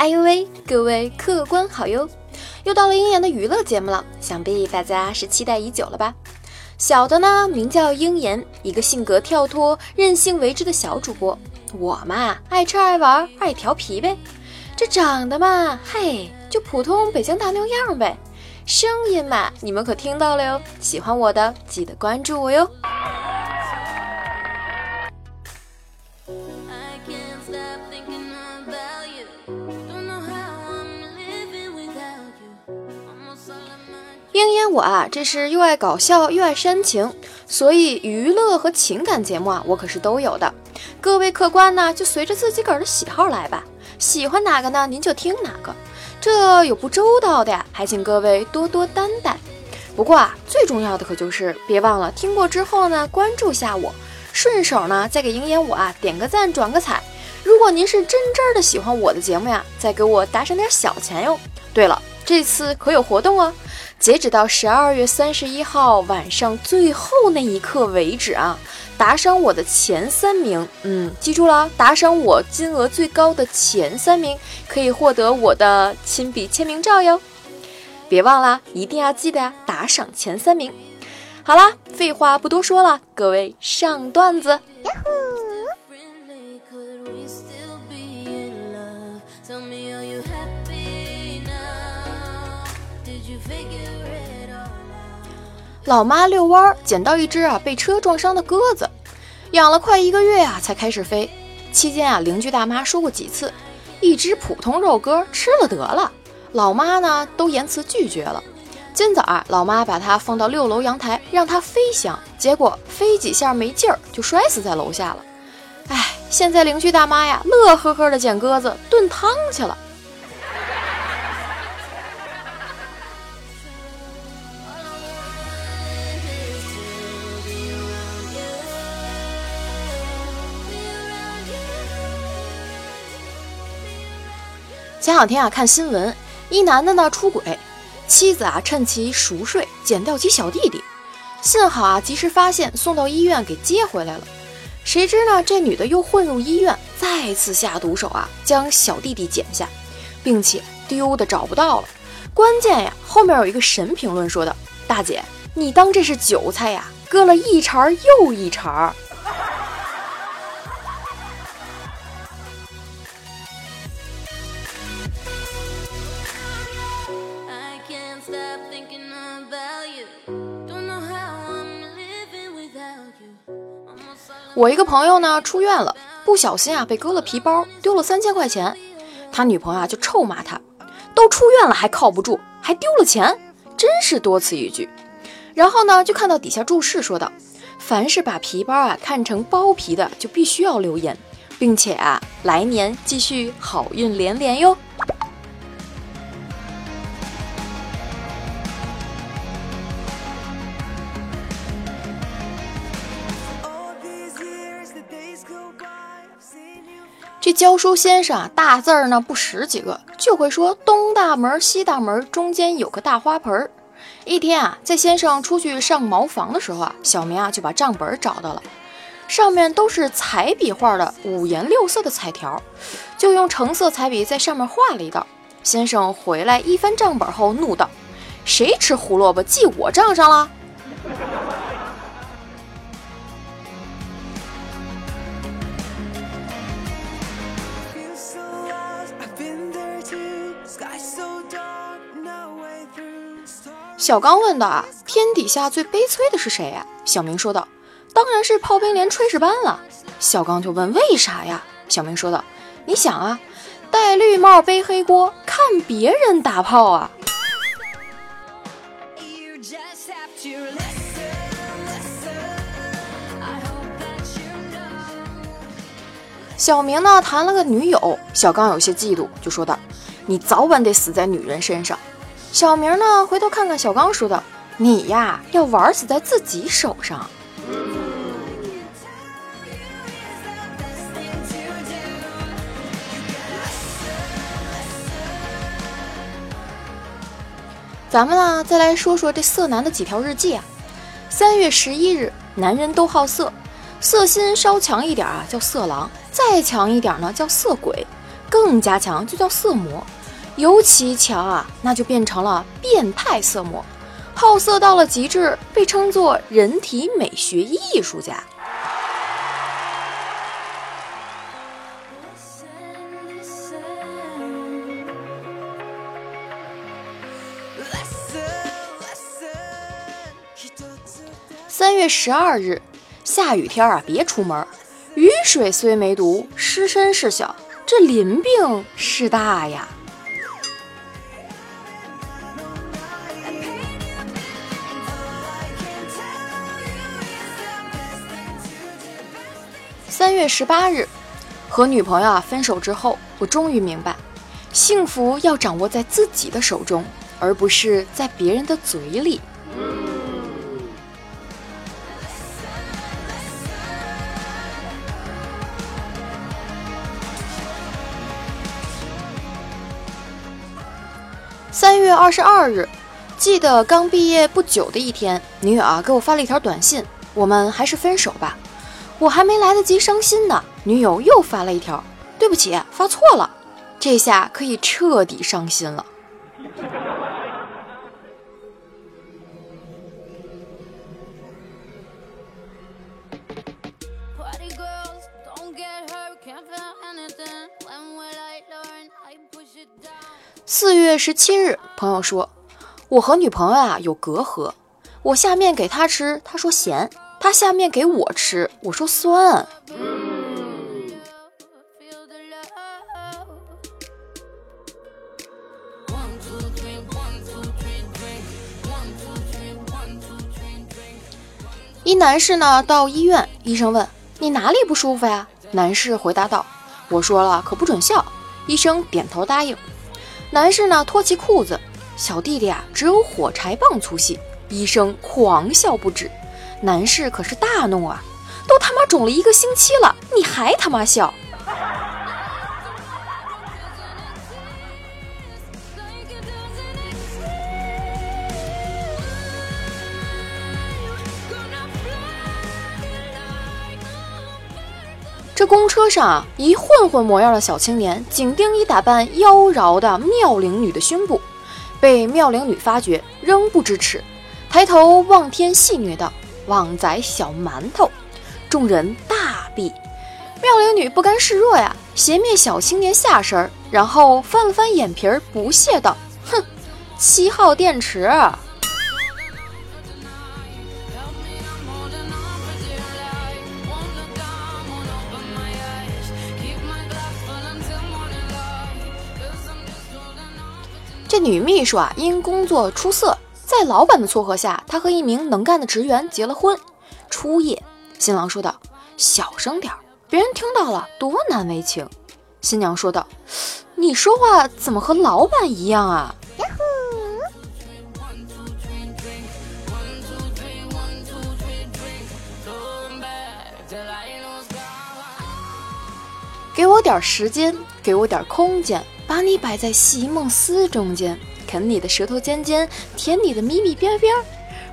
哎呦喂，各位客官好哟！又到了鹰眼的娱乐节目了，想必大家是期待已久了吧？小的呢，名叫鹰眼，一个性格跳脱、任性为之的小主播。我嘛，爱吃爱玩爱调皮呗。这长得嘛，嘿，就普通北京大妞样呗。声音嘛，你们可听到了哟。喜欢我的，记得关注我哟。我啊，这是又爱搞笑又爱煽情，所以娱乐和情感节目啊，我可是都有的。各位客官呢，就随着自己个儿的喜好来吧，喜欢哪个呢，您就听哪个。这有不周到的呀，还请各位多多担待。不过啊，最重要的可就是别忘了听过之后呢，关注下我，顺手呢再给鹰眼我啊点个赞，转个彩。如果您是真真的喜欢我的节目呀，再给我打赏点小钱哟。对了，这次可有活动哦。截止到十二月三十一号晚上最后那一刻为止啊，打赏我的前三名，嗯，记住了，打赏我金额最高的前三名可以获得我的亲笔签名照哟。别忘了，一定要记得打赏前三名。好啦，废话不多说了，各位上段子。老妈遛弯儿捡到一只啊被车撞伤的鸽子，养了快一个月啊才开始飞。期间啊邻居大妈说过几次，一只普通肉鸽吃了得了。老妈呢都言辞拒绝了。今早啊老妈把它放到六楼阳台让它飞翔，结果飞几下没劲儿就摔死在楼下了。哎，现在邻居大妈呀乐呵呵的捡鸽子炖汤去了。两天啊，看新闻，一男的呢出轨，妻子啊趁其熟睡剪掉其小弟弟，幸好啊及时发现，送到医院给接回来了。谁知呢，这女的又混入医院，再次下毒手啊，将小弟弟剪下，并且丢的找不到了。关键呀，后面有一个神评论说的：“大姐，你当这是韭菜呀？割了一茬又一茬。”我一个朋友呢出院了，不小心啊被割了皮包，丢了三千块钱。他女朋友啊就臭骂他，都出院了还靠不住，还丢了钱，真是多此一举。然后呢就看到底下注释说道：凡是把皮包啊看成包皮的，就必须要留言，并且啊来年继续好运连连哟。这教书先生啊，大字儿呢不识几个，就会说东大门西大门中间有个大花盆儿。一天啊，在先生出去上茅房的时候啊，小明啊就把账本找到了，上面都是彩笔画的五颜六色的彩条，就用橙色彩笔在上面画了一道。先生回来一翻账本后，怒道：“谁吃胡萝卜记我账上了？”小刚问道：“啊，天底下最悲催的是谁呀？”小明说道：“当然是炮兵连炊事班了。”小刚就问：“为啥呀？”小明说道：“你想啊，戴绿帽背黑锅，看别人打炮啊。”小明呢谈了个女友，小刚有些嫉妒，就说道：“你早晚得死在女人身上。”小明呢，回头看看小刚，说道：“你呀，要玩死在自己手上。”咱们呢，再来说说这色男的几条日记啊。三月十一日，男人都好色，色心稍强一点啊，叫色狼；再强一点呢，叫色鬼。更加强就叫色魔，尤其强啊，那就变成了变态色魔，好色到了极致，被称作人体美学艺术家。三月十二日，下雨天啊，别出门。雨水虽没毒，湿身是小，这淋病是大呀。三月十八日，和女朋友啊分手之后，我终于明白，幸福要掌握在自己的手中，而不是在别人的嘴里。三月二十二日，记得刚毕业不久的一天，女友啊给我发了一条短信：“我们还是分手吧。”我还没来得及伤心呢，女友又发了一条：“对不起，发错了。”这下可以彻底伤心了。四月十七日，朋友说，我和女朋友啊有隔阂，我下面给她吃，她说咸；他下面给我吃，我说酸。一男士呢到医院，医生问你哪里不舒服呀？男士回答道：“我说了，可不准笑。”医生点头答应。男士呢脱其裤子，小弟弟啊只有火柴棒粗细，医生狂笑不止。男士可是大怒啊，都他妈肿了一个星期了，你还他妈笑！这公车上，一混混模样的小青年紧盯一打扮妖娆的妙龄女的胸部，被妙龄女发觉，仍不知耻，抬头望天戏谑道：“旺仔小馒头！”众人大毙。妙龄女不甘示弱呀，斜灭小青年下身，然后翻了翻眼皮儿，不屑道：“哼，七号电池。”这女秘书啊，因工作出色，在老板的撮合下，他和一名能干的职员结了婚。初夜，新郎说道：“小声点儿，别人听到了多难为情。”新娘说道：“你说话怎么和老板一样啊？”给我点时间，给我点空间。把你摆在席梦思中间，啃你的舌头尖尖，舔你的咪咪边边，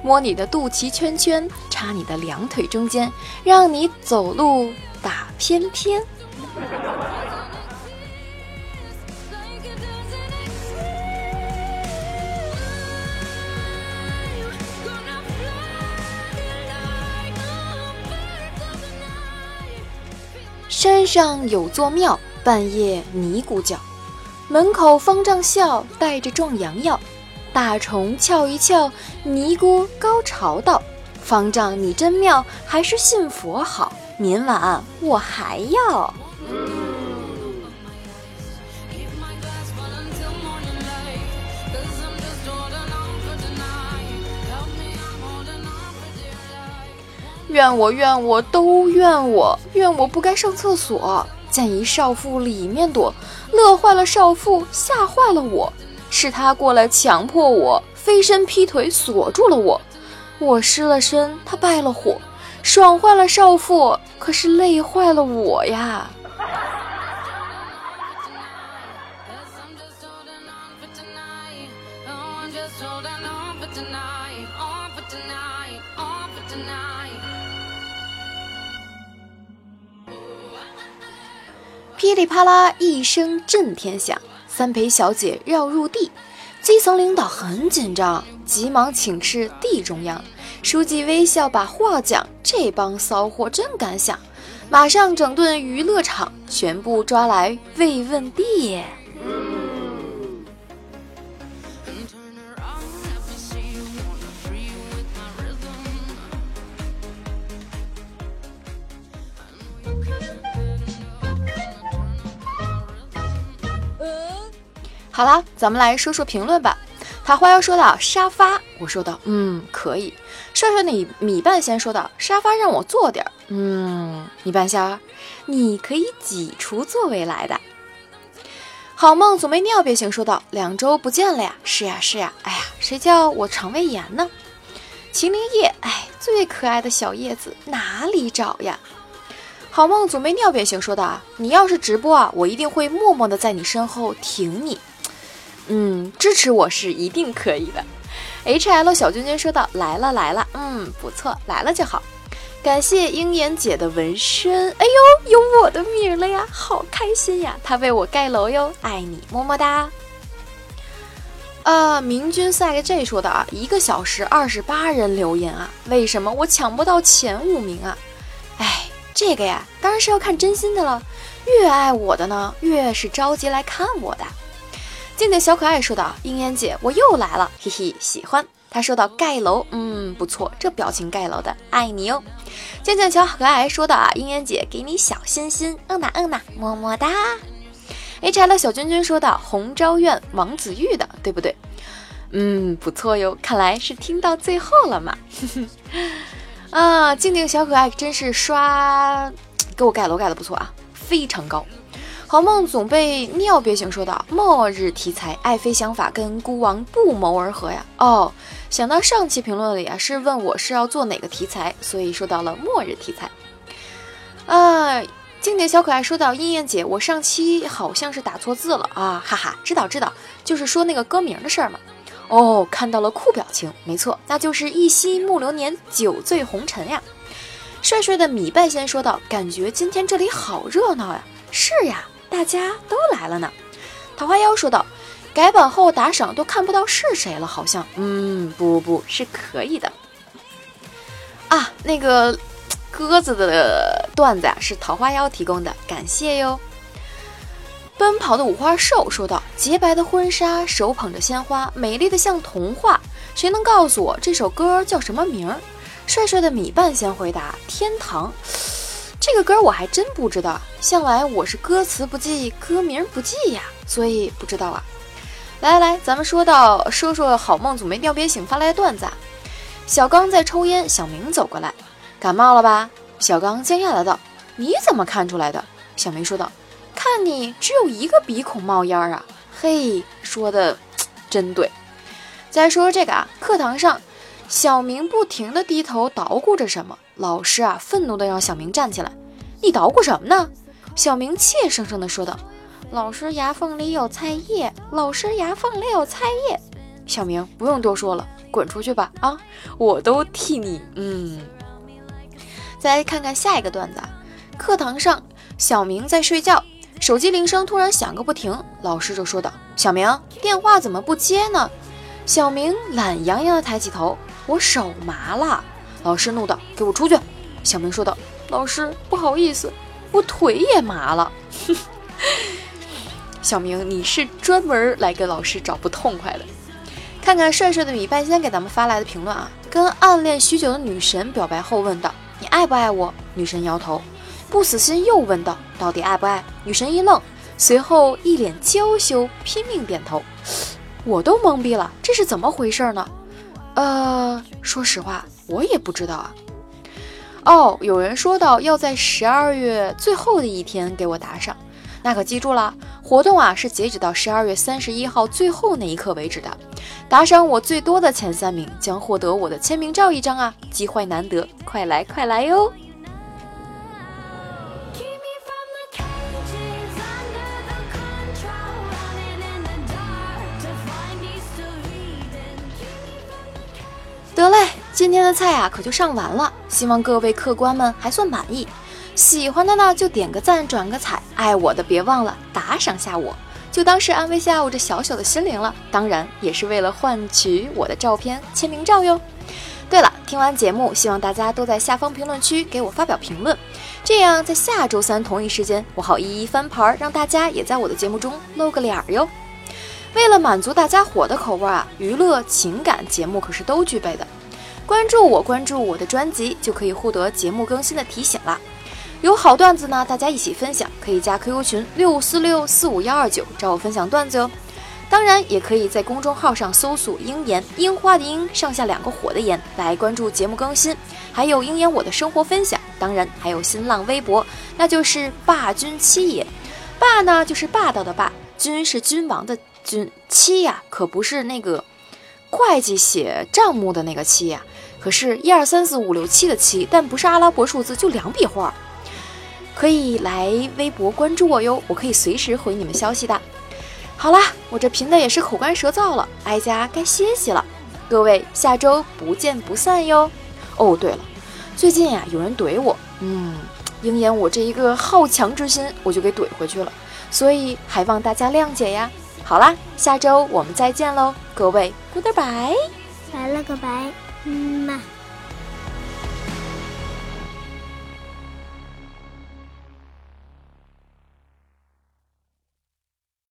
摸你的肚脐圈圈，插你的两腿中间，让你走路打翩翩。山上有座庙，半夜尼姑叫。门口方丈笑，带着壮阳药。大虫翘一翘，尼姑高潮道：“方丈你真妙，还是信佛好。明晚我还要。”怨我怨我都怨我，怨我不该上厕所。见一少妇里面躲，乐坏了少妇，吓坏了我。是他过来强迫我，飞身劈腿锁住了我。我失了身，他败了火，爽坏了少妇，可是累坏了我呀。噼里啪啦一声震天响，三陪小姐绕入地，基层领导很紧张，急忙请示地中央。书记微笑把话讲，这帮骚货真敢想，马上整顿娱乐场，全部抓来慰问地。好了，咱们来说说评论吧。桃花妖说道：“沙发。”我说道：“嗯，可以。”帅帅的米半仙说道：“沙发让我坐点儿。”嗯，米半仙，你可以挤出座位来的。好梦总被尿憋醒说道：“两周不见了呀！”是呀是呀，哎呀，谁叫我肠胃炎呢？秦灵叶，哎，最可爱的小叶子哪里找呀？好梦总被尿憋醒说道：“啊，你要是直播啊，我一定会默默的在你身后挺你。”嗯，支持我是一定可以的。H L 小君君说道：“来了来了，嗯，不错，来了就好。感谢鹰眼姐的纹身，哎呦，有我的名了呀，好开心呀！她为我盖楼哟，爱你，么么哒。”呃，明君赛个 J 说的啊，一个小时二十八人留言啊，为什么我抢不到前五名啊？哎，这个呀，当然是要看真心的了，越爱我的呢，越是着急来看我的。静静小可爱说道：“鹰眼姐，我又来了，嘿嘿，喜欢。”他说道：“盖楼，嗯，不错，这表情盖楼的，爱你哦。”静静小可爱说道：“啊，鹰眼姐，给你小心心，嗯呐嗯呐，么么哒。”H L 小君君说道：“红昭愿王子玉的，对不对？嗯，不错哟，看来是听到最后了嘛。啊，静静小可爱真是刷，给我盖楼盖的不错啊，非常高。”好梦总被尿憋醒，说道：“末日题材，爱妃想法跟孤王不谋而合呀。”哦，想到上期评论里啊是问我是要做哪个题材，所以说到了末日题材。啊，经典小可爱说到：“燕燕姐，我上期好像是打错字了啊，哈哈，知道知道，就是说那个歌名的事儿嘛。”哦，看到了酷表情，没错，那就是一夕暮流年，酒醉红尘呀。帅帅的米半仙说道：“感觉今天这里好热闹呀。”是呀。大家都来了呢，桃花妖说道：“改版后打赏都看不到是谁了，好像……嗯，不不不是可以的啊。那个鸽子的段子啊，是桃花妖提供的，感谢哟。”奔跑的五花兽说道：“洁白的婚纱，手捧着鲜花，美丽的像童话。谁能告诉我这首歌叫什么名儿？”帅帅的米半仙回答：“天堂。”这个歌我还真不知道，向来我是歌词不记，歌名不记呀，所以不知道啊。来来来，咱们说到说说好梦总没尿憋醒发来的段子。啊。小刚在抽烟，小明走过来，感冒了吧？小刚惊讶的道：“你怎么看出来的？”小明说道：“看你只有一个鼻孔冒烟啊。”嘿，说的真对。再说说这个啊，课堂上。小明不停地低头捣鼓着什么，老师啊愤怒地让小明站起来。你捣鼓什么呢？小明怯生生地说道：“老师牙缝里有菜叶，老师牙缝里有菜叶。”小明不用多说了，滚出去吧！啊，我都替你……嗯。再来看看下一个段子。课堂上，小明在睡觉，手机铃声突然响个不停，老师就说道：“小明，电话怎么不接呢？”小明懒洋洋地抬起头。我手麻了，老师怒道：“给我出去！”小明说道：“老师，不好意思，我腿也麻了。”小明，你是专门来给老师找不痛快的？看看帅帅的米半仙给咱们发来的评论啊，跟暗恋许久的女神表白后问道：“你爱不爱我？”女神摇头。不死心又问道：“到底爱不爱？”女神一愣，随后一脸娇羞，拼命点头。我都懵逼了，这是怎么回事呢？呃，说实话，我也不知道啊。哦，有人说到要在十二月最后的一天给我打赏，那可记住了，活动啊是截止到十二月三十一号最后那一刻为止的。打赏我最多的前三名将获得我的签名照一张啊，机会难得，快来快来哟！得嘞，今天的菜啊可就上完了，希望各位客官们还算满意。喜欢的呢就点个赞转个彩，爱我的别忘了打赏下我，就当是安慰下我这小小的心灵了。当然也是为了换取我的照片签名照哟。对了，听完节目，希望大家都在下方评论区给我发表评论，这样在下周三同一时间，我好一一翻牌，让大家也在我的节目中露个脸儿哟。为了满足大家伙的口味啊，娱乐、情感节目可是都具备的。关注我，关注我的专辑，就可以获得节目更新的提醒啦。有好段子呢，大家一起分享，可以加 QQ 群六五四六四五幺二九找我分享段子哟。当然，也可以在公众号上搜索“鹰言樱花的樱”，上下两个火的言来关注节目更新，还有鹰言我的生活分享。当然，还有新浪微博，那就是霸君七爷。霸呢，就是霸道的霸；君是君王的君；七呀，可不是那个会计写账目的那个七呀，可是一二三四五六七的七，但不是阿拉伯数字，就两笔画。可以来微博关注我哟，我可以随时回你们消息的。好啦，我这贫的也是口干舌燥了，哀家该歇息了。各位，下周不见不散哟。哦，对了，最近呀有人怼我，嗯，鹰眼我这一个好强之心，我就给怼回去了，所以还望大家谅解呀。好啦，下周我们再见喽，各位，Goodbye，拜了个拜，嗯嘛。